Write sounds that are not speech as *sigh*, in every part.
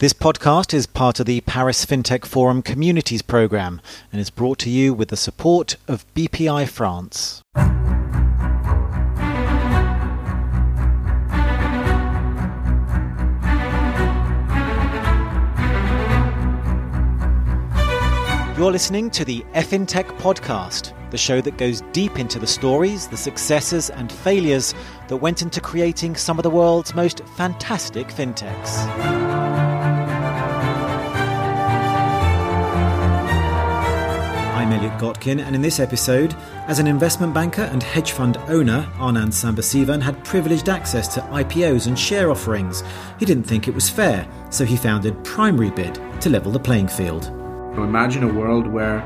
This podcast is part of the Paris FinTech Forum Communities Programme and is brought to you with the support of BPI France. You're listening to the FinTech Podcast, the show that goes deep into the stories, the successes, and failures that went into creating some of the world's most fantastic fintechs. Elliot Gotkin, and in this episode, as an investment banker and hedge fund owner, Anand Sambasivan had privileged access to IPOs and share offerings. He didn't think it was fair, so he founded Primary Bid to level the playing field. Imagine a world where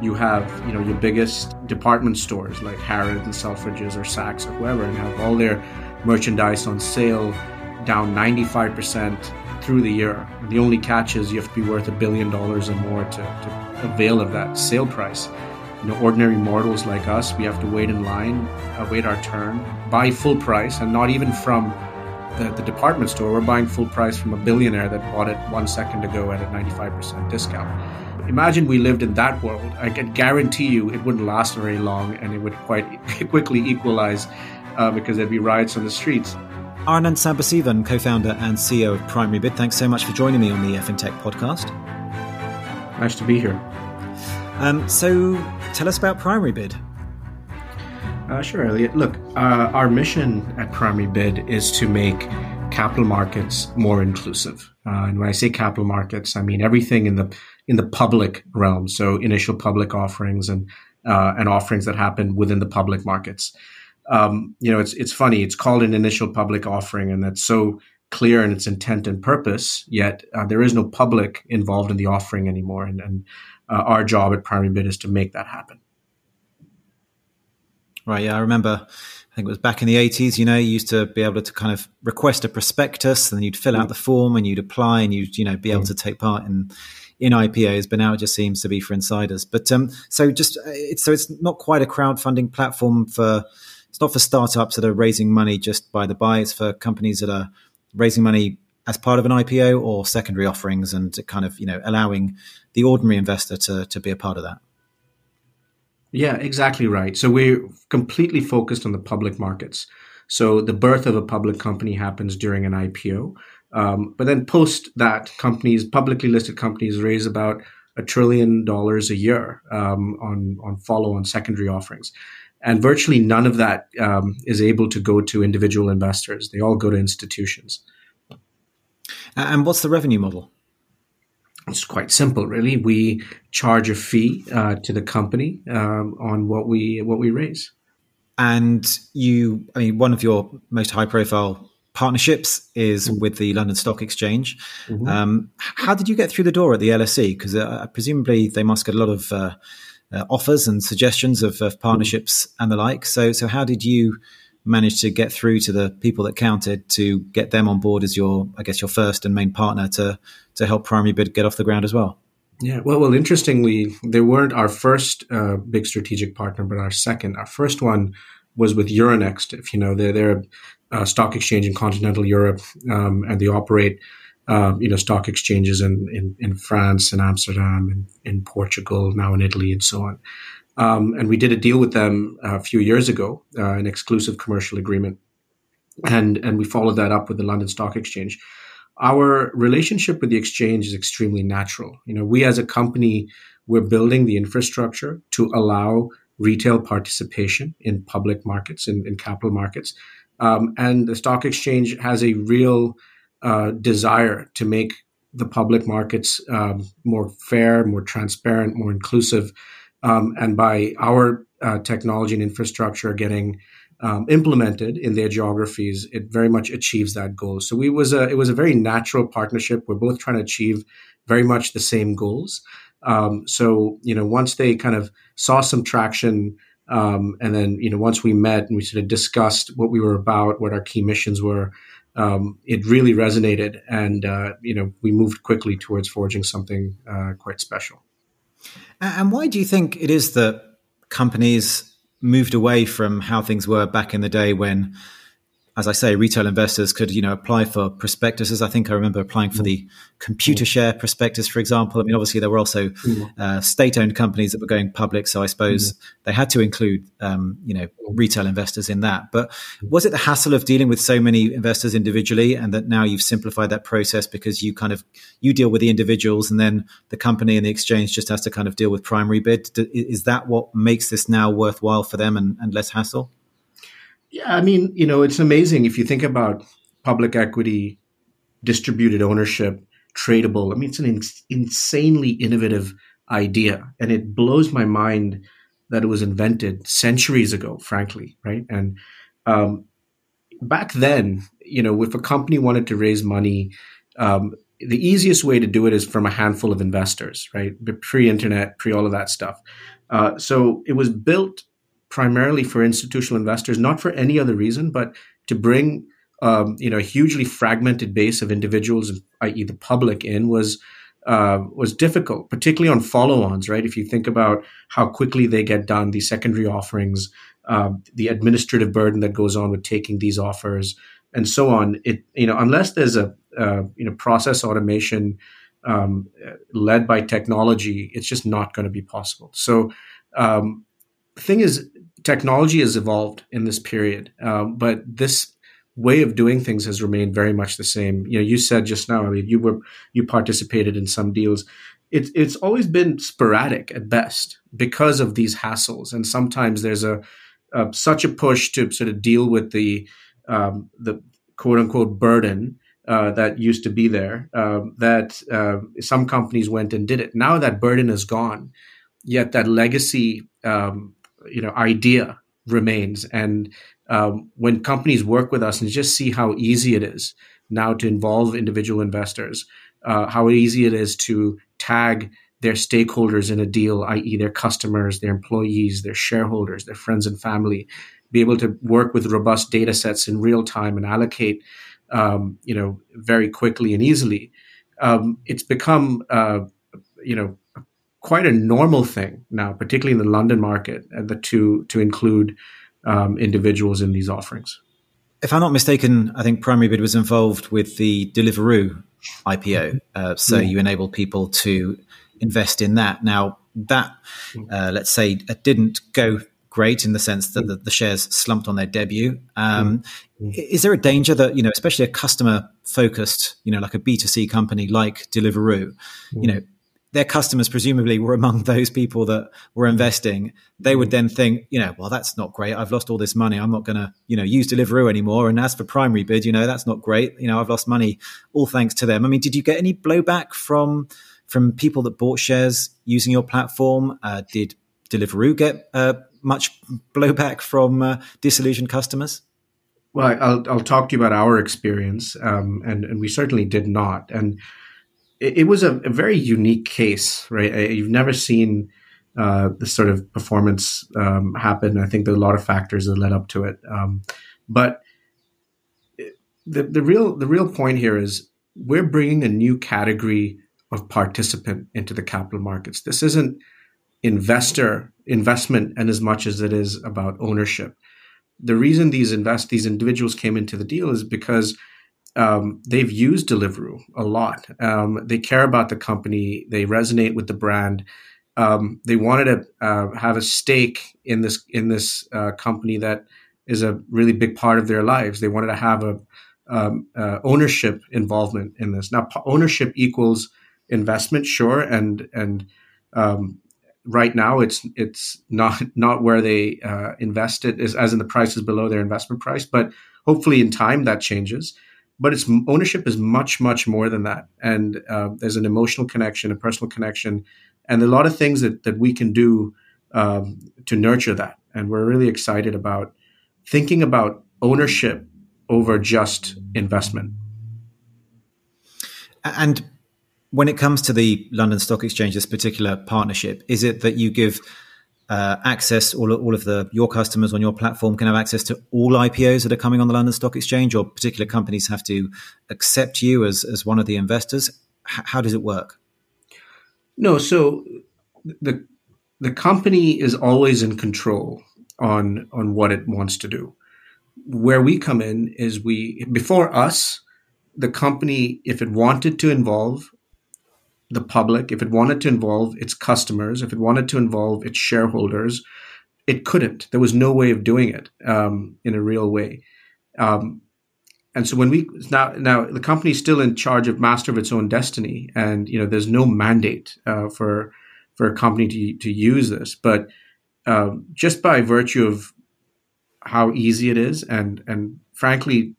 you have, you know, your biggest department stores like Harrods and Selfridges or Saks or whoever, and have all their merchandise on sale down 95% through the year. The only catch is you have to be worth a billion dollars or more to, to avail of that sale price. You know, ordinary mortals like us, we have to wait in line, uh, wait our turn, buy full price, and not even from the, the, department store. We're buying full price from a billionaire that bought it one second ago at a 95% discount. Imagine we lived in that world. I can guarantee you it wouldn't last very long and it would quite *laughs* quickly equalize uh, because there'd be riots on the streets. Anand Sambasivan, co founder and CEO of Primary Bid, thanks so much for joining me on the FinTech podcast. Nice to be here. Um, so tell us about PrimaryBid. Uh, sure, Elliot. Look, uh, our mission at Primary Bid is to make capital markets more inclusive. Uh, and when I say capital markets, I mean everything in the in the public realm. So initial public offerings and uh, and offerings that happen within the public markets. Um, you know, it's it's funny. It's called an initial public offering, and that's so clear in its intent and purpose, yet uh, there is no public involved in the offering anymore. And, and uh, our job at Primary Bid is to make that happen. Right. Yeah. I remember, I think it was back in the 80s, you know, you used to be able to kind of request a prospectus and you'd fill out mm. the form and you'd apply and you'd, you know, be able mm. to take part in, in IPOs, but now it just seems to be for insiders. But um, so just uh, it's so it's not quite a crowdfunding platform for it's not for startups that are raising money just by the buy. It's for companies that are raising money as part of an IPO or secondary offerings and kind of, you know, allowing the ordinary investor to, to be a part of that. Yeah, exactly right. So we're completely focused on the public markets. So the birth of a public company happens during an IPO. Um, but then post that, companies, publicly listed companies, raise about a trillion dollars a year um, on on follow on secondary offerings, and virtually none of that um, is able to go to individual investors. They all go to institutions. And what's the revenue model? It's quite simple, really. We charge a fee uh, to the company um, on what we what we raise. And you, I mean, one of your most high profile partnerships is mm-hmm. with the London Stock Exchange. Mm-hmm. Um, how did you get through the door at the LSE? Because uh, presumably they must get a lot of uh, uh, offers and suggestions of, of partnerships and the like. So, so how did you manage to get through to the people that counted to get them on board as your, I guess, your first and main partner to to help Primary Bid get off the ground as well. Yeah, well, well, interestingly, they weren't our first uh, big strategic partner, but our second. Our first one was with Euronext. If you know, they're they're a stock exchange in continental Europe, um, and they operate, uh, you know, stock exchanges in, in, in France and Amsterdam and in Portugal, now in Italy, and so on. Um, and we did a deal with them a few years ago, uh, an exclusive commercial agreement, and and we followed that up with the London Stock Exchange. Our relationship with the exchange is extremely natural. You know, we as a company, we're building the infrastructure to allow retail participation in public markets, in, in capital markets, um, and the stock exchange has a real uh, desire to make the public markets um, more fair, more transparent, more inclusive um, and by our uh, technology and infrastructure getting um, implemented in their geographies, it very much achieves that goal. So we was a it was a very natural partnership. We're both trying to achieve very much the same goals. Um, so you know, once they kind of saw some traction, um, and then you know, once we met and we sort of discussed what we were about, what our key missions were, um, it really resonated, and uh, you know, we moved quickly towards forging something uh, quite special. And why do you think it is that companies moved away from how things were back in the day when as I say, retail investors could, you know, apply for prospectuses. I think I remember applying for mm. the Computershare mm. prospectus, for example. I mean, obviously there were also mm. uh, state-owned companies that were going public, so I suppose they had to include, um, you know, retail investors in that. But was it the hassle of dealing with so many investors individually, and that now you've simplified that process because you kind of you deal with the individuals, and then the company and the exchange just has to kind of deal with primary bid? Is that what makes this now worthwhile for them and, and less hassle? Yeah, I mean, you know, it's amazing if you think about public equity, distributed ownership, tradable. I mean, it's an in- insanely innovative idea, and it blows my mind that it was invented centuries ago. Frankly, right? And um, back then, you know, if a company wanted to raise money, um, the easiest way to do it is from a handful of investors, right? Pre-internet, pre all of that stuff. Uh, so it was built primarily for institutional investors, not for any other reason, but to bring um, you know a hugely fragmented base of individuals, i.e., the public, in was uh, was difficult, particularly on follow-ons. Right, if you think about how quickly they get done, the secondary offerings, uh, the administrative burden that goes on with taking these offers, and so on. It you know unless there's a uh, you know process automation um, led by technology, it's just not going to be possible. So um, the thing is, technology has evolved in this period, um, but this way of doing things has remained very much the same. You know, you said just now, I mean, you were you participated in some deals. It's it's always been sporadic at best because of these hassles, and sometimes there's a, a such a push to sort of deal with the um, the quote unquote burden uh, that used to be there uh, that uh, some companies went and did it. Now that burden is gone, yet that legacy um, you know idea remains. And um, when companies work with us and just see how easy it is now to involve individual investors, uh, how easy it is to tag their stakeholders in a deal, i.e., their customers, their employees, their shareholders, their friends and family, be able to work with robust data sets in real time and allocate, um, you know, very quickly and easily. Um, it's become, uh, you know, quite a normal thing now, particularly in the London market, uh, the, to to include um, individuals in these offerings. If I'm not mistaken, I think Primary Bid was involved with the Deliveroo IPO, uh, so yeah. you enable people to invest in that. Now that, uh, let's say, it didn't go great in the sense that the, the shares slumped on their debut. Um, mm. Is there a danger that you know, especially a customer focused, you know, like a B two C company like Deliveroo, mm. you know, their customers presumably were among *laughs* those people that were investing, they would then think, you know, well, that's not great. I've lost all this money. I'm not going to, you know, use Deliveroo anymore. And as for primary bid, you know, that's not great. You know, I've lost money all thanks to them. I mean, did you get any blowback from from people that bought shares using your platform? Uh, did Deliveroo get uh, much *laughs* blowback from uh, disillusioned customers? Well, I'll, I'll talk to you about our experience, um, and, and we certainly did not. And it, it was a, a, very unique case, right? You've never seen uh, this sort of performance um, happen. I think there are a lot of factors that led up to it, um, but the the real the real point here is we're bringing a new category of participant into the capital markets. This isn't investor investment and as much as it is about ownership. The reason these invest these individuals came into the deal is because um, they've used Deliveroo a lot. Um, they care about the company. They resonate with the brand. Um, they wanted to uh, have a stake in this in this uh, company that is a really big part of their lives. They wanted to have a um, uh, ownership involvement in this. Now, ownership equals investment, sure, and and um, right now it's it's not *laughs* not where they uh, invested is as in the price is below their investment price, but hopefully in time that changes but its ownership is much much more than that. And uh, there's an emotional connection a personal connection and a lot of things that, that we can do um, to nurture that. And we're really excited about thinking about ownership over just investment. And when it comes to the london stock exchange this particular partnership is it that you give uh, access all of, all of the your customers on your platform can have access to all IPOs that are coming on the London Stock Exchange, or particular companies have to accept you as as one of the investors. H- how does it work? No, so the the company is always in control on on what it wants to do. where we come in is we before us, the company, if it wanted to involve the public, if it wanted to involve its customers, if it wanted to involve its shareholders, it couldn't. There was no way of doing it um, in a real way. Um, and so when we now now the company is still in charge of master of its own destiny, and you know there's no mandate uh, for for a company to to use this, but um, just by virtue of how easy it is, and and frankly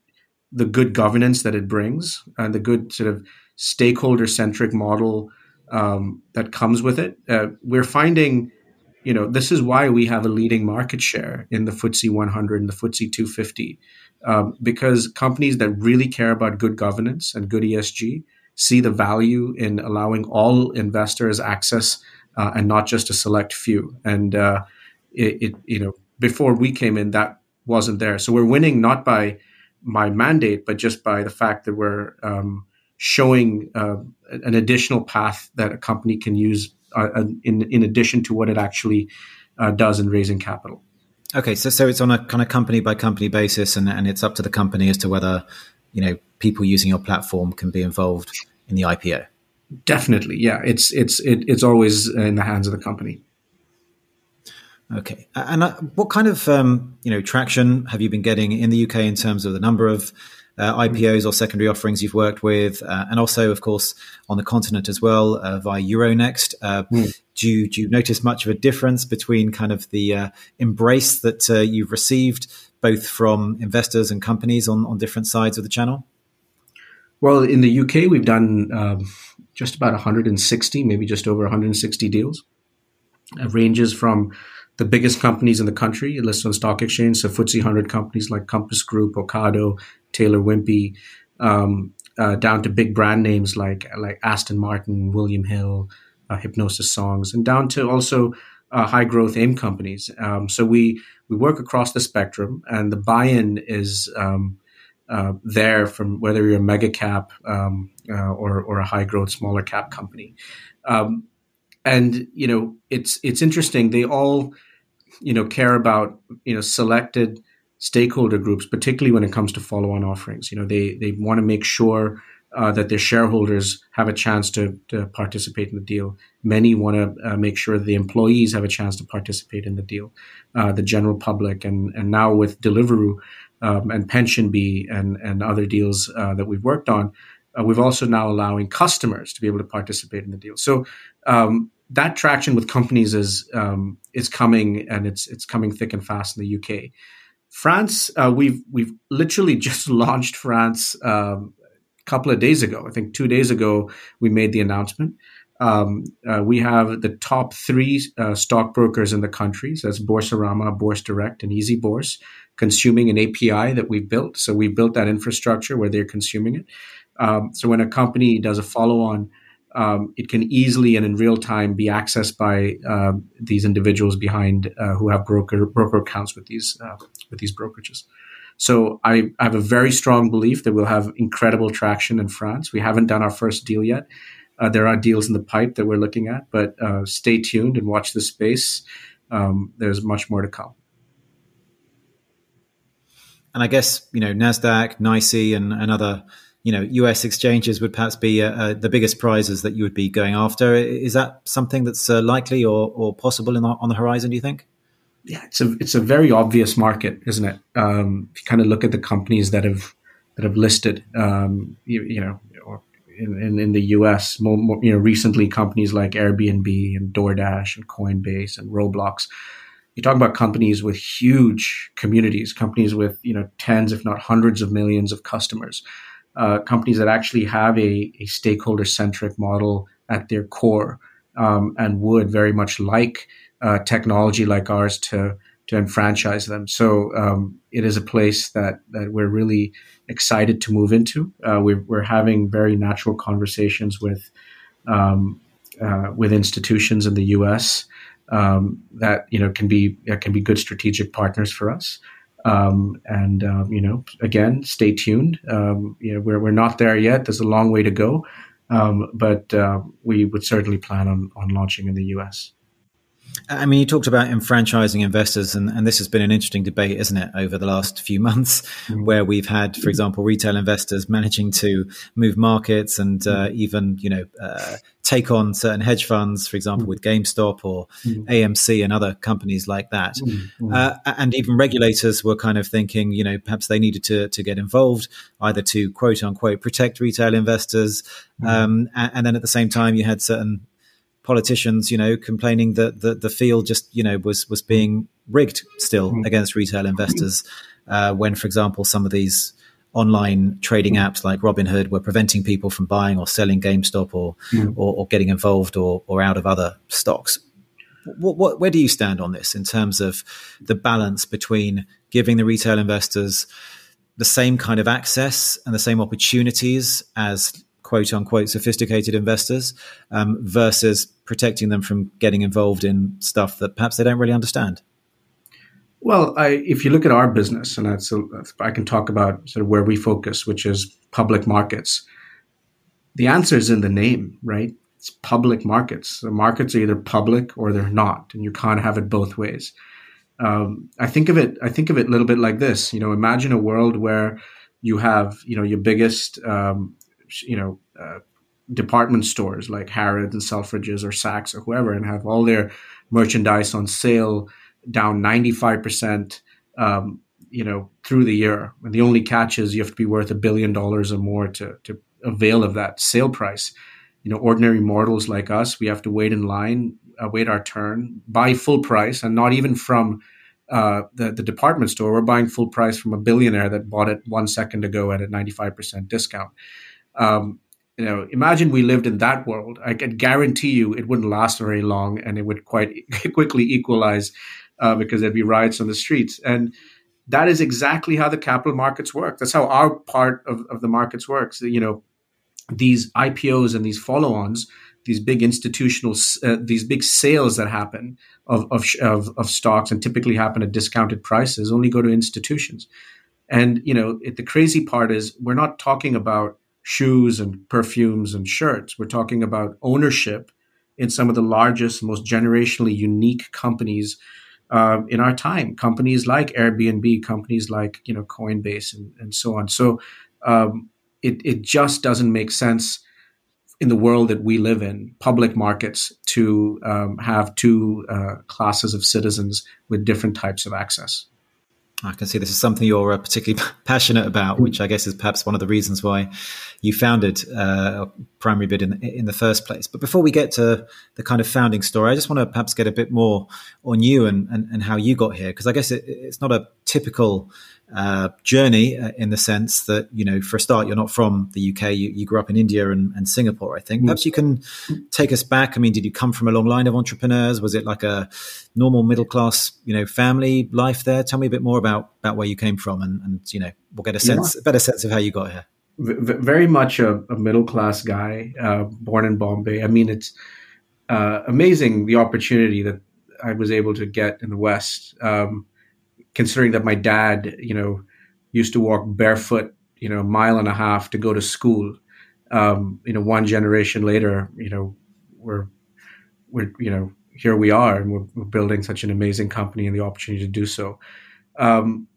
the good governance that it brings, and the good sort of stakeholder centric model um, that comes with it, uh, we're finding you know, this is why we have a leading market share in the FTSE 100 and the FTSE 250, um, because companies that really care about good governance and good ESG see the value in allowing all investors access uh, and not just a select few. And uh, it, it, you know, before we came in, that wasn't there. So we're winning not by my mandate, but just by the fact that we're um, showing uh, an additional path that a company can use uh, in in addition to what it actually uh, does in raising capital. Okay, so so it's on a kind of company by company basis, and and it's up to the company as to whether you know people using your platform can be involved in the IPO. Definitely, yeah. It's it's it, it's always in the hands of the company. Okay, and uh, what kind of um, you know traction have you been getting in the UK in terms of the number of uh, IPOs or secondary offerings you've worked with, uh, and also, of course, on the continent as well uh, via Euronext. Mm. Do you, do you notice much of a difference between kind of the uh, embrace that uh, you've received both from investors and companies on, on different sides of the channel? Well, in the UK, we've done um, just about 160, maybe just over 160 deals. It ranges from the biggest companies in the country listed on stock exchange, so FTSE 100 companies like Compass Group, Ocado, Taylor Wimpey, um, uh, down to big brand names like like Aston Martin, William Hill, uh, Hipgnosis Songs, and down to also uh, high growth AIM companies. Um, so we we work across the spectrum, and the buy-in is um, uh, there from whether you're a mega cap um, uh, or or a high growth smaller cap company. Um, and you know it's it's interesting. They all you know care about you know selected stakeholder groups, particularly when it comes to follow-on offerings. You know, they they want to make sure uh, that their shareholders have a chance to, to participate in the deal. Many want to uh, make sure the employees have a chance to participate in the deal, uh, the general public, and and now with Deliveroo um, and PensionBee and and other deals uh, that we've worked on, uh, we've also now allowing customers to be able to participate in the deal. So. Um, that traction with companies is um, is coming and it's it's coming thick and fast in the UK. France, uh, we've we've literally *laughs* just launched France um, a couple of days ago. I think two days ago we made the announcement. Um, uh, we have the top three uh, stockbrokers in the country. So that's Boursorama, Bourse Direct, and Easy Bourse, consuming an API that we've built. So we built that infrastructure where they're consuming it. Um, so when a company does a follow-on um, it can easily and in real time be accessed by uh, these individuals behind uh, who have broker broker accounts with these uh, with these brokerages. So I, I, have a very strong belief that we'll have incredible traction in France. We haven't done our first deal yet. Uh, there are deals in the pipe that we're looking at, but uh, stay tuned and watch the space. Um, there's much more to come. And I guess you know Nasdaq, NYSE, and, and other you know US exchanges would perhaps be uh, uh, the biggest prizes that you would be going after. Is that something that's uh, likely or, or possible the, on the horizon? Do you think? Yeah, it's a it's a very obvious market, isn't it? Um, if you kind of look at the companies that have that have listed, um, you, you, know, in, in, in the U.S., more, more, you know, recently companies like Airbnb and DoorDash and Coinbase and Roblox. You talk about companies with huge communities, companies with you know tens, if not hundreds, of millions of customers uh, companies that actually have a, a stakeholder centric model at their core um, and would very much like uh, technology like ours to to enfranchise them. So um, it is a place that that we're really excited to move into. Uh, we're, we're having very natural conversations with um, uh, with institutions in the U.S. Um, that you know can be can be good strategic partners for us. Um, and um, you know, again, stay tuned. Um, you know, we're we're not there yet. There's a long way to go, um, but uh, we would certainly plan on on launching in the U.S. I mean, you talked about enfranchising investors, and, and this has been an interesting debate, isn't it, over the last few months, mm-hmm. where we've had, for example, retail investors managing to move markets and uh, mm-hmm. even, you know, uh, take on certain hedge funds, for example, mm-hmm. with GameStop or mm-hmm. AMC and other companies like that. Mm-hmm. Uh, and even regulators were kind of thinking, you know, perhaps they needed to, to get involved, either to quote unquote protect retail investors. Um, and, and then at the same time, you had certain politicians, you know, complaining that the, the field just, you know, was was being rigged still mm-hmm. against retail investors. Uh, when, for example, some of these online trading mm-hmm. apps like Robinhood were preventing people from buying or selling GameStop or mm. or, or, getting involved or, or out of other stocks. What, what, where do you stand on this in terms of the balance between giving the retail investors the same kind of access and the same opportunities as quote unquote sophisticated investors um, versus protecting them from getting involved in stuff that perhaps they don't really understand? Well, I, if you look at our business, and a, I can talk about sort of where we focus, which is public markets. The answer is in the name, right? It's public markets. The markets are either public or they're not, and you can't have it both ways. Um, I think of it. I think of it a little bit like this. You know, imagine a world where you have, you know, your biggest um, you know, uh, department stores like Harrods and Selfridges or Saks or whoever, and have all their merchandise on sale down 95%, um, you know, through the year. And the only catch is you have to be worth a billion dollars or more to, to avail of that sale price. You know, ordinary mortals like us, we have to wait in line, uh, wait our turn, buy full price, and not even from uh, the, the department store. We're buying full price from a billionaire that bought it one second ago at a 95% discount. Um, you know, imagine we lived in that world. I can guarantee you it wouldn't last very long, and it would quite *laughs* quickly equalize uh, because there'd be riots on the streets. And that is exactly how the capital markets work. That's how our part of, of the markets works. You know, these IPOs and these follow-ons, these big institutional, uh, these big sales that happen of, of, of, of stocks and typically happen at discounted prices only go to institutions. And you know, it, the crazy part is we're not talking about shoes and perfumes and shirts. We're talking about ownership in some of the largest, most generationally unique companies uh, in our time. Companies like Airbnb, companies like you know Coinbase, and, and so on. So um, it it just doesn't make sense in the world that we live in, public markets, to um, have two uh, classes of citizens with different types of access. I can see this is something you're uh, particularly *laughs* passionate about, which I guess is perhaps one of the reasons why you founded uh, Primary Bid in, in the first place. But before we get to the kind of founding story, I just want to perhaps get a bit more on you and, and, and how you got here, because I guess it, it's not a typical uh, journey uh, in the sense that you know for a start you're not from the UK you, you grew up in India and, and, Singapore I think. Perhaps you can take us back. I mean did you come from a long line of entrepreneurs? Was it like a normal middle class you know family life there? Tell me a bit more about about where you came from and, and you know we'll get a sense yeah. a better sense of how you got here. V- very much a, a middle class guy uh, born in Bombay. I mean it's uh, amazing the opportunity that I was able to get in the West. Um, considering that my dad, you know, used to walk barefoot, you know, a mile and a half to go to school. Um, you know, one generation later, you know, we're we're you know here we are, and we're, we're building such an amazing company and the opportunity to do so. Um,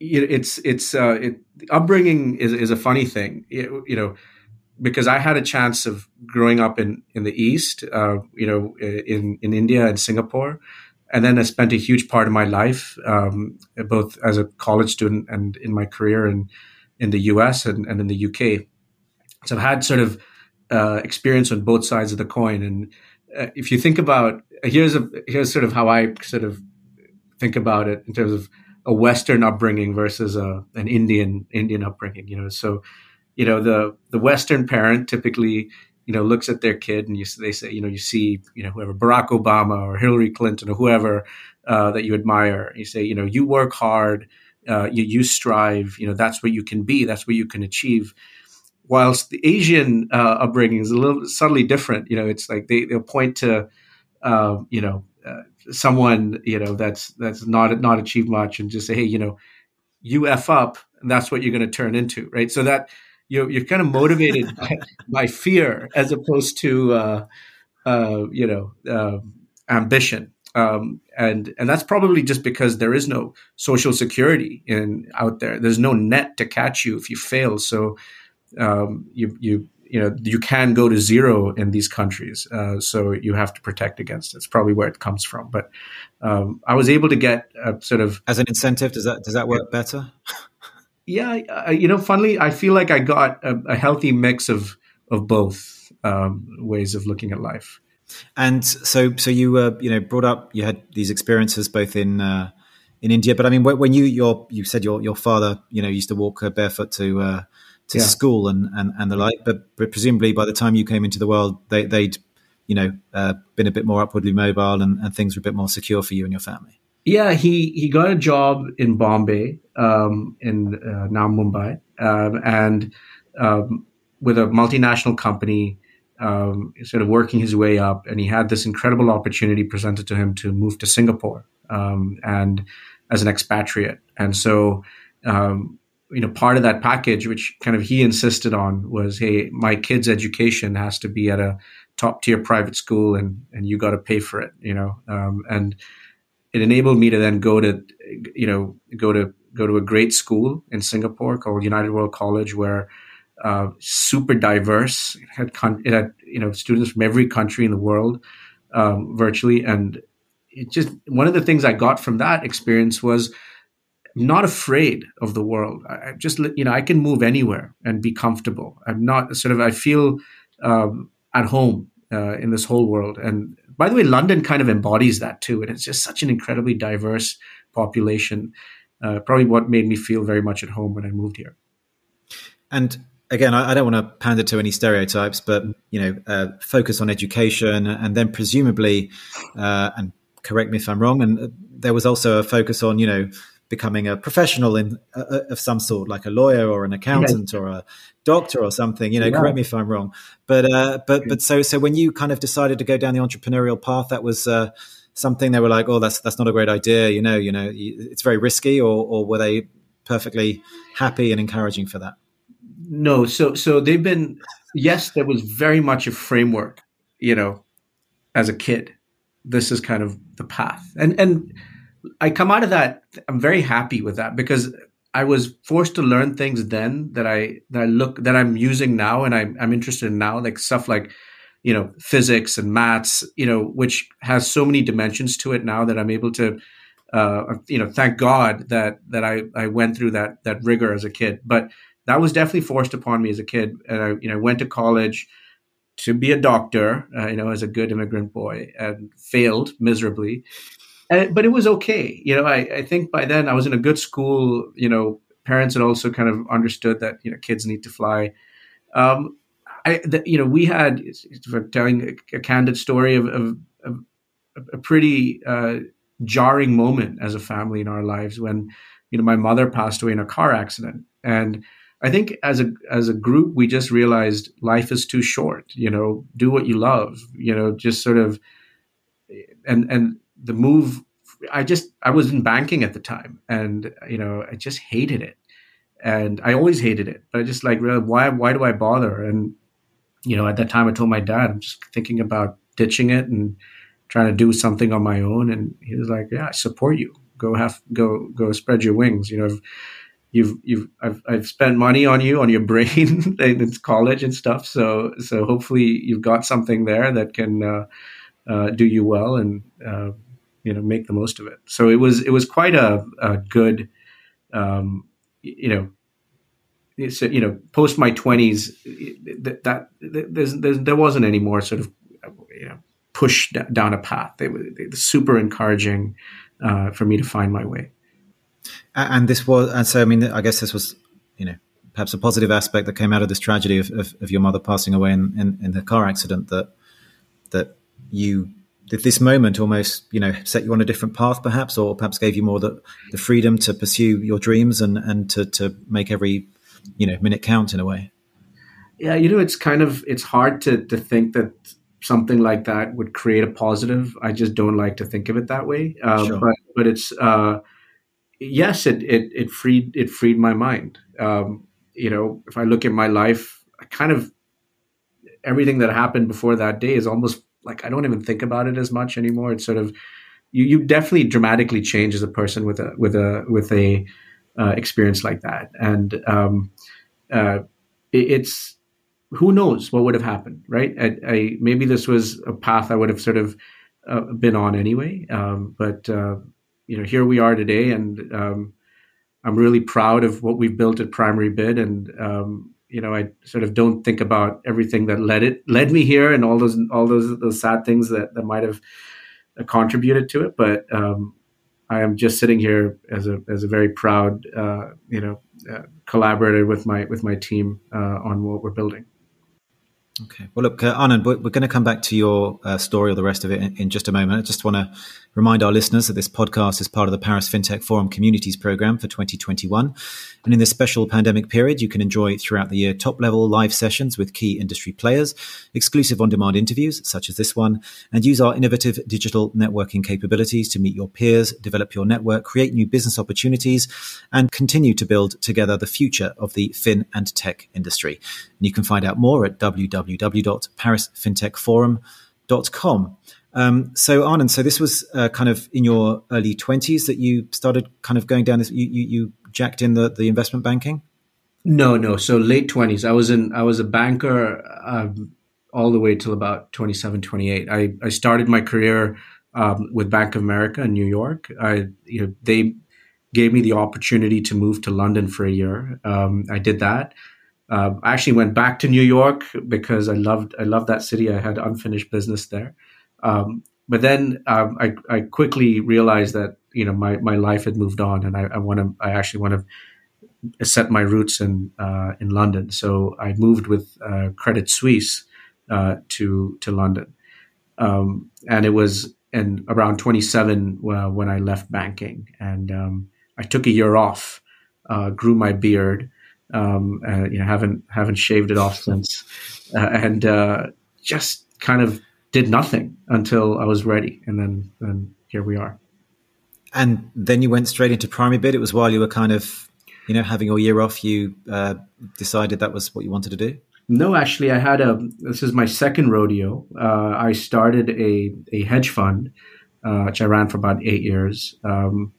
it's it's uh, it, upbringing is is a funny thing, it, you know, because I had a chance of growing up in in the East, uh, you know, in in India and Singapore, and then I spent a huge part of my life, um, both as a college student and in my career in in the U.S. and, and in the U.K. So I've had sort of uh, experience on both sides of the coin. And uh, if you think about here's a here's sort of how I sort of think about it in terms of a Western upbringing versus a, an Indian Indian upbringing. You know, so you know the the Western parent typically you know looks at their kid and you they say you know you see you know whoever Barack Obama or Hillary Clinton or whoever uh, that you admire. You say you know you work hard uh, you you strive you know that's what you can be that's what you can achieve. Whilst the Asian uh, upbringing is a little subtly different you know it's like they they'll point to um, you know uh, someone you know that's that's not not achieved much and just say hey you know you f up and that's what you're going to turn into right? So that you're you're kind of motivated *laughs* by, by, fear as opposed to uh, uh, you know uh, ambition. um, and and that's probably just because there is no social security in out there. There's no net to catch you if you fail. So um, you you you know you can go to zero in these countries. Uh, so you have to protect against it. It's probably where it comes from. But um, I was able to get a sort of as an incentive. Does that does that work better? *laughs* yeah, uh, you know, funnily, I feel like I got a, a healthy mix of of both um, ways of looking at life. And so, so you were, you know, brought up. You had these experiences both in uh, in India, but I mean, when you your you said your your father, you know, used to walk barefoot to uh, to yeah. school and, and and the like, but, but presumably by the time you came into the world, they, they'd you know uh, been a bit more upwardly mobile and, and things were a bit more secure for you and your family. Yeah, he he got a job in Bombay, um, in uh, now Mumbai, um, and um, with a multinational company um, sort of working his way up, and he had this incredible opportunity presented to him to move to Singapore um, and as an expatriate. And so, um, you know, part of that package, which kind of he insisted on, was, "Hey, my kid's education has to be at a top tier private school, and and you got to pay for it." You know, and it enabled me to then go to, you know, go to go to a great school in Singapore called United World College, where uh, super diverse. It had, con- it had you know students from every country in the world um, virtually, and it just one of the things I got from that experience was not afraid of the world. I just you know I can move anywhere and be comfortable. I'm not sort of I feel um, at home uh, in this whole world. And by the way, London kind of embodies that too, and it's just such an incredibly diverse population. Uh, probably what made me feel very much at home when I moved here. And again, I, I, don't want to pander to any stereotypes, but you know, uh, focus on education, and then presumably, uh, and correct me if I'm wrong, and uh, there was also a focus on you know becoming a professional in uh, uh, of some sort, like a lawyer or an accountant yeah. or a doctor or something. You know, yeah. correct me if I'm wrong, but uh, but but so so when you kind of decided to go down the entrepreneurial path, that was. Something they were like, oh, that's that's not a great idea. You know, you know, it's very risky, or, or were they perfectly happy and encouraging for that? no so so they've been yes there was very much a framework you know as a kid this is kind of the path and and i come out of that i'm very happy with that because i was forced to learn things then that i that i look that i'm using now and i'm, I'm interested in now like stuff like you know physics and maths you know which has so many dimensions to it now that i'm able to uh, you know thank god that that i i went through that that rigor as a kid but that was definitely forced upon me as a kid. And I, you know, went to college to be a doctor, uh, you know, as a good immigrant boy, and failed miserably. And, but it was okay. You know, I, I think by then I was in a good school. You know, parents had also kind of understood that you know kids need to fly. Um, I, the, you know, we had for telling a, a candid story of, of, of a pretty uh, jarring moment as a family in our lives when you know my mother passed away in a car accident and I think as a as a group, we just realized life is too short. You know, do what you love. You know, just sort of, and and the move. I just I was in banking at the time, and you know, I just hated it, and I always hated it. But I just like, why why do I bother? And you know, at that time, I told my dad, I'm just thinking about ditching it and trying to do something on my own. And he was like, Yeah, I support you. Go have go go spread your wings. You know you've you've I've, I've spent money on you on your *laughs* brain in college and stuff so so hopefully you've got something there that can uh, uh, do you well and uh, you know make the most of it so it was it was quite a, a good um, you know it's you know post my 20s that, that there's, there's, there wasn't any more sort of you know push down a path they were, they were super encouraging uh, for me to find my way and this was, and so I mean, I guess this was, you know, perhaps a positive aspect that came out of this tragedy of, of, of your mother passing away in, in, in, the car accident. That that you that this moment almost, you know, set you on a different path, perhaps, or perhaps gave you more the, the freedom to pursue your dreams and and to to make every, you know, minute count in a way. Yeah, you know, it's kind of it's hard to to think that something like that would create a positive. I just don't like to think of it that way. Uh, sure. But but it's. Uh, yes, it, it, it freed it freed my mind. Um, you know, if I look at my life, I kind of everything that happened before that day is almost like I don't even think about it as much anymore. It's sort of you you definitely dramatically change as a person with a with a with a uh, experience like that, and um, uh, it, it's who knows what would have happened, right? I, I, maybe this was a path I would have sort of uh, been on anyway, um, but uh, you know, here we are today, and um, I'm really proud of what we've built at Primary Bid, and um, you know, I sort of don't think about everything that led it led me here, and all those all those those sad things that that might have contributed to it, but um, I am just sitting here as a as a very proud, uh, you know, uh, collaborator with my with my team uh, on what we're building. Okay. Well, look, uh, Anand, we're, we're going to come back to your uh, story or the rest of it in, in just a moment. I just want to remind our listeners that this podcast is part of the Paris FinTech Forum Communities Program for 2021. And in this special pandemic period, you can enjoy throughout the year top level live sessions with key industry players, exclusive on demand interviews such as this one, and use our innovative digital networking capabilities to meet your peers, develop your network, create new business opportunities, and continue to build together the future of the fin and tech industry. And you can find out more at www.parisfintechforum.com. Um, so Anand, so this was uh, kind of in your early twenties that you started kind of going down this. You, you, you jacked in the, the investment banking. No, no. So late twenties. I was in. I was a banker um, all the way till about 27, 28. I, I started my career um, with Bank of America in New York. I, you know, they gave me the opportunity to move to London for a year. Um, I did that. Uh, I actually went back to New York because I loved I loved that city. I had unfinished business there. Um, but then um, I, I quickly realized that you know my, my life had moved on, and I, I want to I actually want to set my roots in uh, in London. So I moved with uh, Credit Suisse uh, to to London, um, and it was in around 27 uh, when I left banking, and um, I took a year off, uh, grew my beard. Um, you know, haven't haven't shaved it off since, uh, and just kind of did nothing until I was ready, and then then here we are. And then you went straight into primary bid. It was while you were kind of, you know, having your year off. You uh, decided that was what you wanted to do. No, actually, I had a. This is my second rodeo. Uh, I started a a hedge fund, uh, which I ran for about eight years. Um,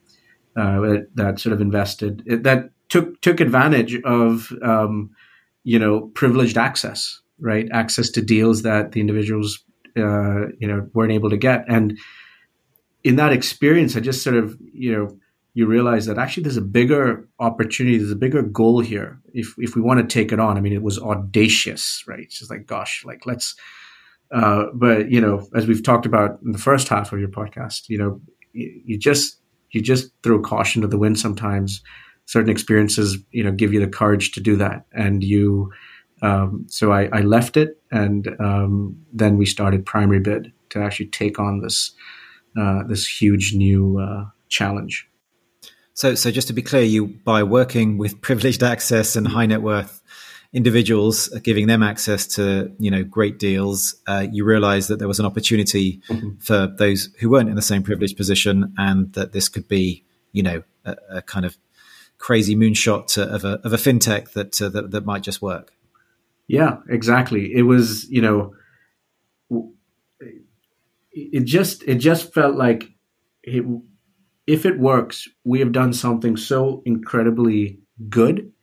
uh, that sort of invested that took took advantage of um, you know privileged access, right? Access to deals that the individuals uh, you know weren't able to get. And in that experience, I just sort of you know you realize that actually there's a bigger opportunity, there's a bigger goal here if if we want to take it on. I mean, it was audacious, right? It's just like, gosh, like let's. Uh, but you know, as we've talked about in the first half of your podcast, you know, you, you just you just throw caution to the wind sometimes. Certain experiences, you know, give you the courage to do that, and you um, so I, I, left it, and um, then we started Primary Bid to actually take on this uh, this huge new uh, challenge. So, so just to be clear, you by working with *laughs* privileged access and high net worth individuals, uh, giving them access to you know great deals, uh, you realised that there was an opportunity mm-hmm. for those who weren't in the same privileged position, and that this could be you know a, a kind of crazy moonshot of a of a fintech that, uh, that that might just work. Yeah, exactly. It was, you know, it just it just felt like it, if it works, we have done something so incredibly good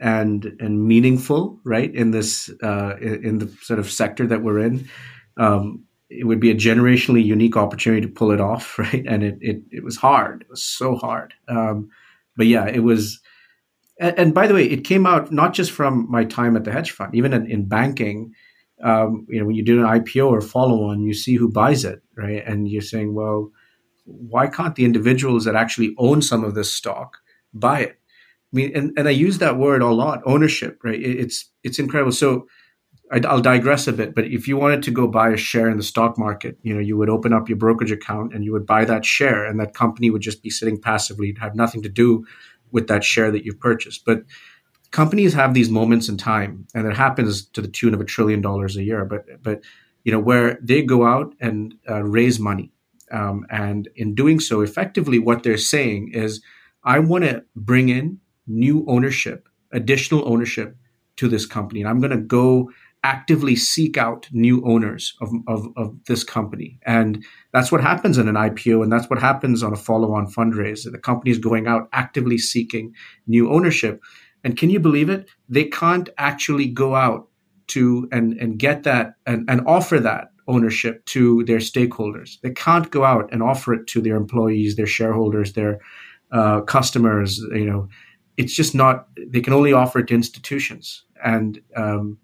and and meaningful, right? In this uh, in the sort of sector that we're in, um, it would be a generationally unique opportunity to pull it off, *laughs* right? And it it, it was hard. It was so hard. Um, but yeah, it was and, and, by the way, it came out not just from my time at the hedge fund, even in, in banking. Um, you know, when you do an IPO or follow on, you see who buys it, right? And you're saying, well, why can't the individuals that actually own some of this stock buy it? I mean, and, and I use that word a lot, ownership, right? It, it's it's incredible. So I, will digress a bit, but if you wanted to go buy a share in the stock market, you know, you would open up your brokerage account and you would buy that share, and that company would just be sitting passively, have nothing to do with that share that you've purchased. But companies have these moments in time, and it happens to the tune of a trillion dollars a year. But but you know where they go out and uh, raise money, um, and in doing so, effectively, what they're saying is, I want to bring in new ownership, additional ownership to this company, and I'm going to go actively seek out new owners of, of, of, this company. And that's what happens in an IPO, and that's what happens on a follow on fundraise. The company is going out actively seeking new ownership. And can you believe it? They can't actually go out to and, and get that and, and offer that ownership to their stakeholders. They can't go out and offer it to their employees, their shareholders, their uh, customers. You know, it's just not. They can only offer it to institutions, and um,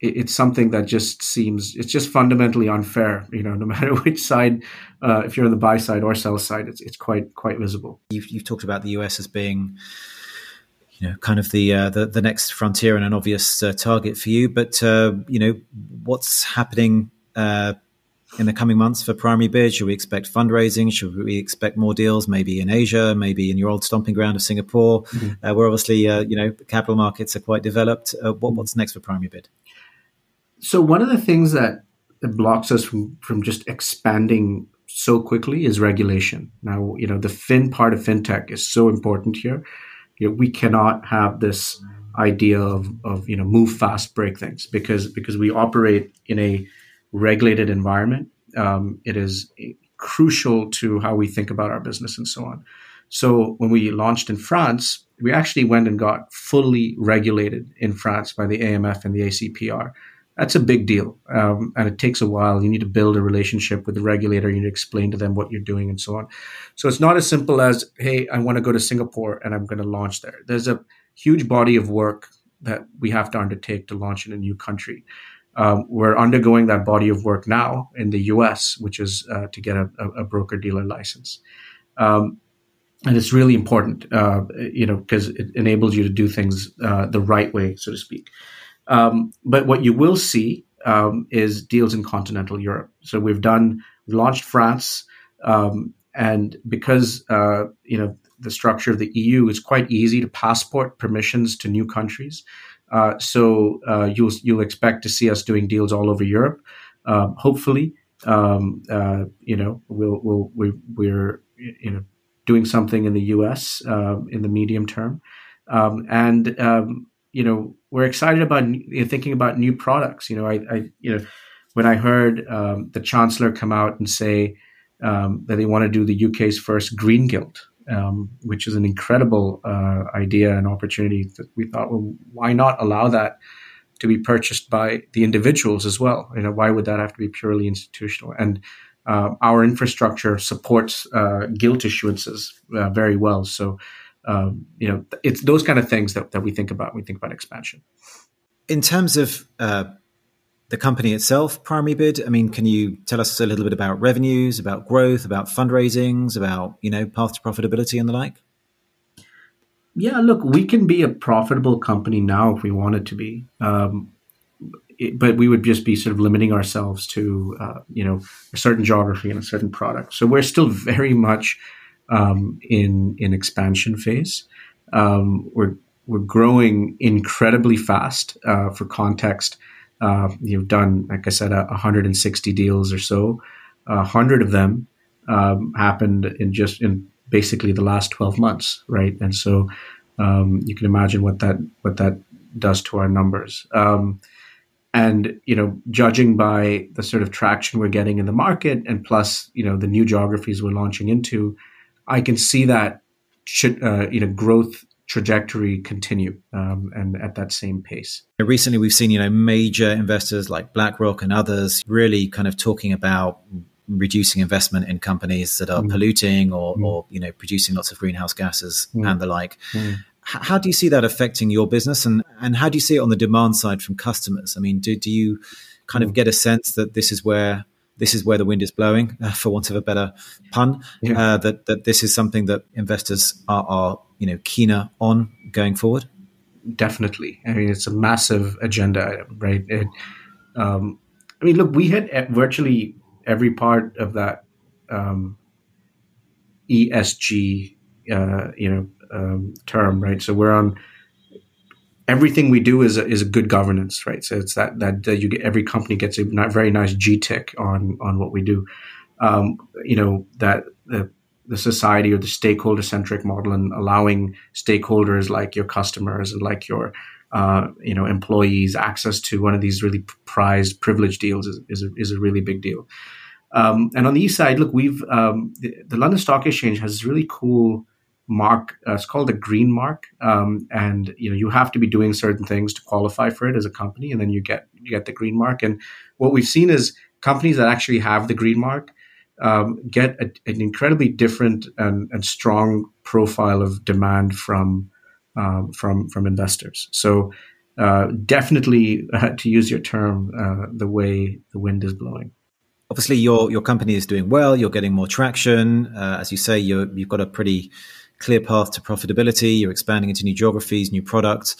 it's something that just seems it's just fundamentally unfair. You know, *laughs* no matter which side, uh, if you're on the buy side or sell side, it's it's quite quite visible. You've, you've talked about the US as being you know, kind of the uh, the, the next frontier and an obvious uh, target for you. But uh, you know, what's happening uh, in the coming months for PrimaryBid? Should we expect fundraising? Should we expect more deals, maybe in Asia, maybe in your old stomping ground of Singapore, mm-hmm. uh, where obviously uh, you know capital markets are quite developed? Uh, what, what's next for PrimaryBid? So one of the things that, that blocks us from from just expanding so quickly is regulation. Now, you know, the fin part of fintech is so important here. You know, we cannot have this idea of, of you know move fast, break things because because we operate in a regulated environment. Um, it is crucial to how we think about our business and so on. So when we launched in France, we actually went and got fully regulated in France by the AMF and the ACPR. That's a big deal, um, and it takes a while. You need to build a relationship with the regulator. You need to explain to them what you're doing and so on. So it's not as simple as, "Hey, I want to go to Singapore and I'm going to launch there." There's a huge body of work that we have to undertake to launch in a new country. Um, we're undergoing that body of work now in the US, which is uh, to get a, a broker dealer license. Um, and it's really important, uh, you know, because it enables you to do things uh, the right way, so to speak. Um, but what you will see um, is deals in continental Europe. So we've done, we launched France, um, and because uh, you know the structure of the EU is quite easy to passport permissions to new countries. Uh, so uh, you'll you'll expect to see us doing deals all over Europe. Um, hopefully, um, uh, you know we'll, we'll we, we're you know doing something in the U.S. Um, in the medium term, um, and um, you know we're excited about you know, thinking about new products. You know, I, I you know when I heard um, the chancellor come out and say that they want to do the UK's first green gilt um, which is an incredible uh, idea and opportunity that we thought, well, why not allow that to be purchased by the individuals as well? You know, why would that have to be purely institutional? And uh, our infrastructure supports uh, gilt issuances uh, very well. So, um, you know, it's those kind of things that, that we think about when we think about expansion. In terms of uh, the company itself, Primary Bid? I mean, can you tell us a little bit about revenues, about growth, about fundraisings, about you know path to profitability and the like? Yeah, look, we can be a profitable company now if we wanted to be, um, it, but we would just be sort of limiting ourselves to uh, you know a certain geography and a certain product. So we're still *laughs* very much um, in in expansion phase. Um, we're we're growing incredibly fast. Uh, for context uh, you've done, like I said, uh, 160 deals or so. A hundred of them um, happened in just in basically the last 12 months, right? And so um, you can imagine what that what that does to our numbers. Um, and you know, judging by the sort of traction we're getting in the market, and plus you know the new geographies we're launching into, I can see that should uh, you know growth trajectory continue um, and at that same pace. Recently, we've seen you know major investors like BlackRock and others really kind of talking about reducing investment in companies that are mm. polluting or, mm. or, you know producing lots of greenhouse gases mm. and the like. Mm. How do you see that affecting your business, and and how do you see it on the demand side from customers? I mean, do do you kind of mm. get a sense that this is where this is where the wind is blowing, uh, for want of a better pun. Yeah. Uh, that that this is something that investors are, are you know keener on going forward. Definitely, I mean it's a massive agenda item, right? It, um, I mean, look, we hit virtually every part of that um, ESG, uh, you know, um, term, right? So we're on everything we do is a, is a good governance, right? So it's that that, you get every company gets a very nice G tick on on what we do. Um, you know that the the society or the stakeholder centric model and allowing stakeholders like your customers and like your uh, you know employees access to one of these really prized privilege deals is, is, a, is a really big deal. Um, and on the east side, look, we've um, the, the, London Stock Exchange has really cool mark. Uh, it's called the Green Mark, um, and you know you have to be doing certain things to qualify for it as a company, and then you get you get the Green Mark. And what we've seen is companies that actually have the Green Mark um, get a, an incredibly different and, and, strong profile of demand from um, from from investors. So uh, definitely, uh, *laughs* to use your term, uh, the way the wind is blowing. Obviously, your your company is doing well. You're getting more traction. Uh, as you say, you you've got a pretty clear path to profitability. You're expanding into new geographies, new products.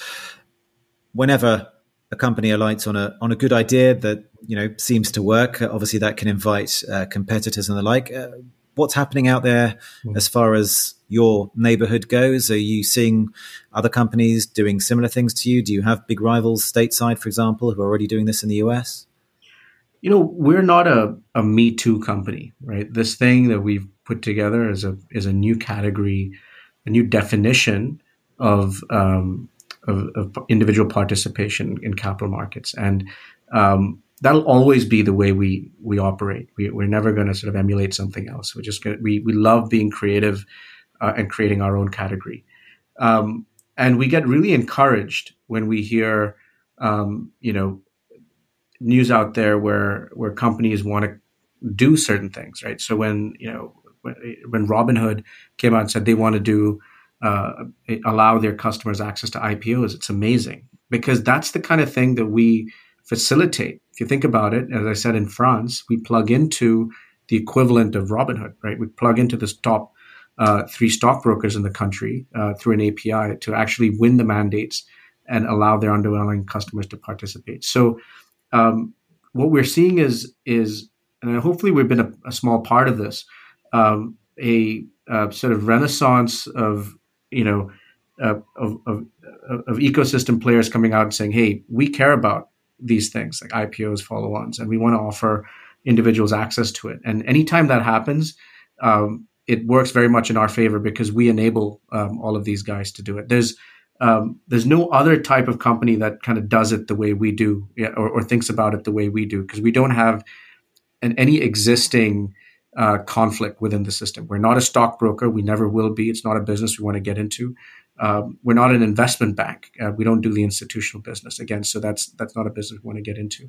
Whenever a company alights on a on a good idea that you know seems to work, obviously that can invite uh, competitors and the like. Uh, what's happening out there mm. as far as your neighborhood goes? Are you seeing other companies doing similar things to you? Do you have big rivals stateside, for example, who are already doing this in the US? You know, we're not a, a Me Too company, right? This thing that we've put together is a is a new category, a new definition of um, of, of, individual participation in capital markets, and um, that'll always be the way we we operate. We, are never going to sort of emulate something else. We're just gonna, we we love being creative uh, and creating our own category. Um, and we get really encouraged when we hear, um, you know, news out there where where companies want to do certain things, right? So when you know when, when Robinhood came out and said they want to do uh, allow their customers access to IPOs, it's amazing because that's the kind of thing that we facilitate. If you think about it, as I said in France, we plug into the equivalent of Robinhood, right? We plug into the top uh, three stockbrokers in the country uh, through an API to actually win the mandates and allow their underlying customers to participate. So, um, what we're seeing is is, and hopefully we've been a, a small part of this, um, a, a, sort of renaissance of you know uh, of, of, of ecosystem players coming out and saying, "Hey, we care about these things like IPOs, follow-ons, and we want to offer individuals access to it." And anytime that happens, um, it works very much in our favor because we enable um, all of these guys to do it. There's um, there's no other type of company that kind of does it the way we do, or, or thinks about it the way we do, because we don't have an, any existing uh, conflict within the system. We're not a stockbroker. We never will be. It's not a business we want to get into. Um, we're not an investment bank. Uh, we don't do the institutional business again. So that's that's not a business we want to get into.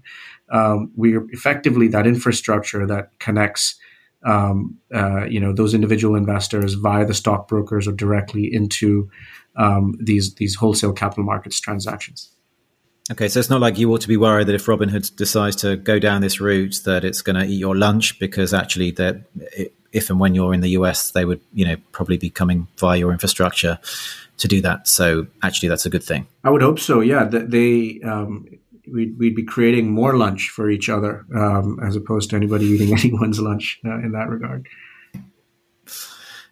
Um, we're effectively that infrastructure that connects um, uh, you know those individual investors via the stockbrokers or directly into um, these these wholesale capital markets transactions. Okay, so it's not like you ought to be worried that if Robinhood decides to go down this route, that it's going to eat your lunch, because actually, that if and when you're in the US, they would you know probably be coming via your infrastructure to do that. So actually, that's a good thing. I would hope so. Yeah, they um, we'd, we'd be creating more lunch for each other um, as opposed to anybody eating *laughs* anyone's lunch uh, in that regard.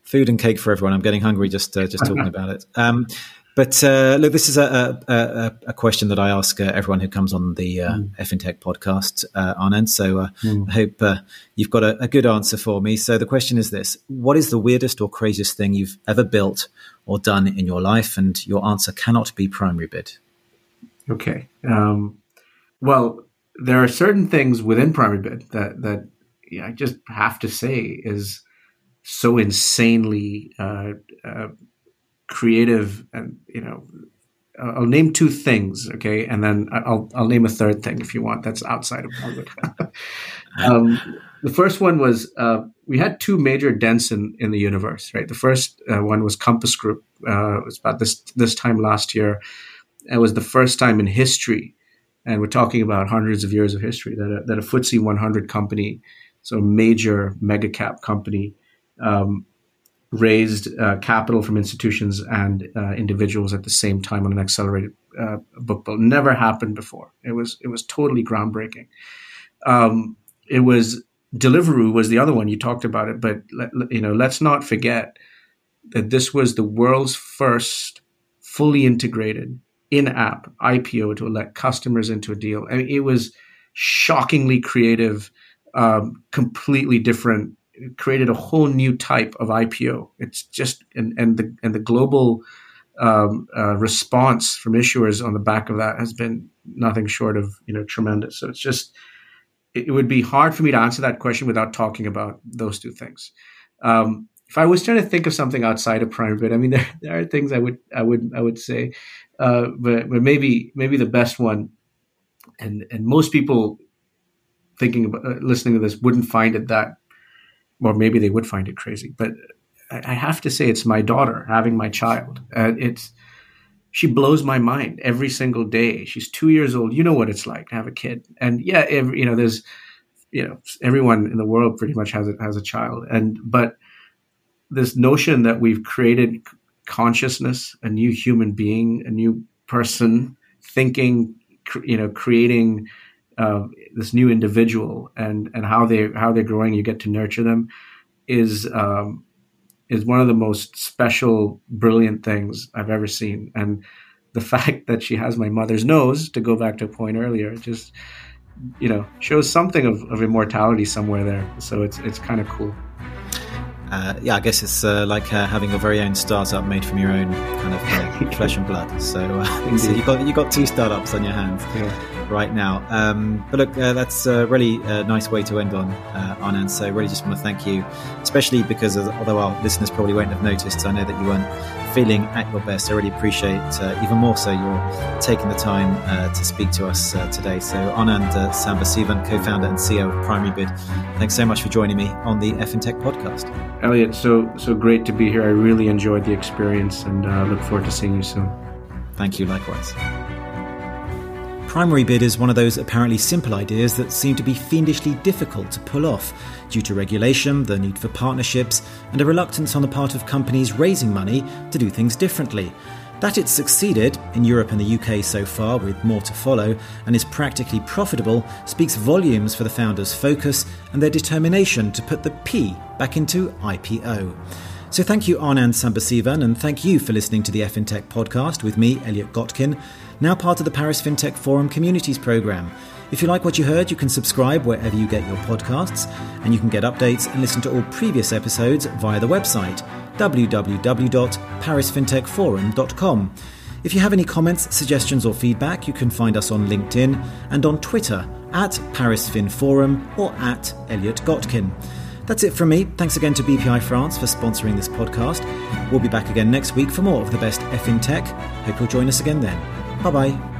Food and cake for everyone. I'm getting hungry just uh, just talking *laughs* about it. Um, but uh, look, this is a, a, a, question that I ask uh, everyone who comes on the uh, mm. FinTech podcast, uh, Anand. So uh, mm. I hope uh, you've got a, a, good answer for me. So the question is this What is the weirdest or craziest thing you've ever built or done in your life? And your answer cannot be PrimaryBid. Okay. Um, well, there are certain things within PrimaryBid that that yeah, I just have to say is so insanely uh, uh, creative, and you know, I'll name two things, okay, and then I'll I'll name a third thing if you want. That's outside of Hollywood. *laughs* um, the first one was uh, we had two major dents in, in the universe, right? The first uh, one was Compass Group. Uh, it was about this this time last year. It was the first time in history and we're talking about hundreds of years of history that a, that a FTSE 100 company, so a major mega cap company, um, raised uh, capital from institutions and uh, individuals at the same time on an accelerated uh, book build. Never happened before. It was it was totally groundbreaking. Um, it was Deliveroo was the other one you talked about it, but you know let's not forget that this was the world's first fully integrated in-app IPO to let customers into a deal. I mean, it was shockingly creative, um, completely different. It created a whole new type of IPO. It's just and and the and the global um, uh, response from issuers on the back of that has been nothing short of you know tremendous. So it's just it, it would be hard for me to answer that question without talking about those two things. Um, if I was trying to think of something outside of PrimaryBid, I mean, *laughs* there, there are things I would I would I would say, uh, but but maybe maybe the best one, and and most people thinking about uh, listening to this wouldn't find it that, or maybe they would find it crazy. But I, I have to say, it's my daughter having my child. It's she blows my mind every single day. She's two years old. You know what it's like to have a kid, and yeah, every, you know, there's you know everyone in the world pretty much has a, has a child, and but this notion that we've created consciousness, a new human being, a new person, thinking, you know, creating uh, this new individual, and and how they how they're growing, you get to nurture them, is um, is one of the most special, brilliant things I've ever seen, and the *laughs* fact that she has my mother's nose, to go back to a point earlier, just you know shows something of, of immortality somewhere there. So it's it's kind of cool uh, yeah, I guess it's uh, like uh, having your very own startup made from your own kind of *laughs* flesh and blood. So, uh, so, *laughs* you got you got two startups on your hands yeah. Right now. Um, but look, uh, that's a really uh, nice way to end on, Anand. So, really, just want to thank you, especially because although our listeners probably won't have noticed, I know that you weren't feeling at your best. I really appreciate uh, even more so you're taking the time uh, to speak to us uh, today. So Anand uh, Sambasivan, co-founder and CEO of PrimaryBid, thanks so much for joining me on the FinTech podcast. Elliot, so so great to be here. I really enjoyed the experience and uh, look forward to seeing you soon. Thank you, likewise. PrimaryBid is one of those apparently simple ideas that seem to be fiendishly difficult to pull off due to regulation, the need for partnerships, and a reluctance on the part of companies raising money to do things differently. That it's succeeded, in Europe and the UK so far, with more to follow, and is practically profitable, speaks volumes for the founders' focus and their determination to put the P back into IPO. So thank you, Anand Sambasivan, and thank you for listening to the FinTech podcast with me, Elliot Gotkine now part of the Paris FinTech Forum Communities Programme. If you like what you heard, you can subscribe wherever you get your podcasts, and you can get updates and listen to all previous episodes via the website www.parisfintechforum.com. If you have any comments, suggestions, or feedback, you can find us on LinkedIn and on Twitter at ParisFinForum or at Elliot Gotkine. That's it from me. Thanks again to BPI France for sponsoring this podcast. We'll be back again next week for more of the best F in tech. Hope you'll join us again then. Bye bye.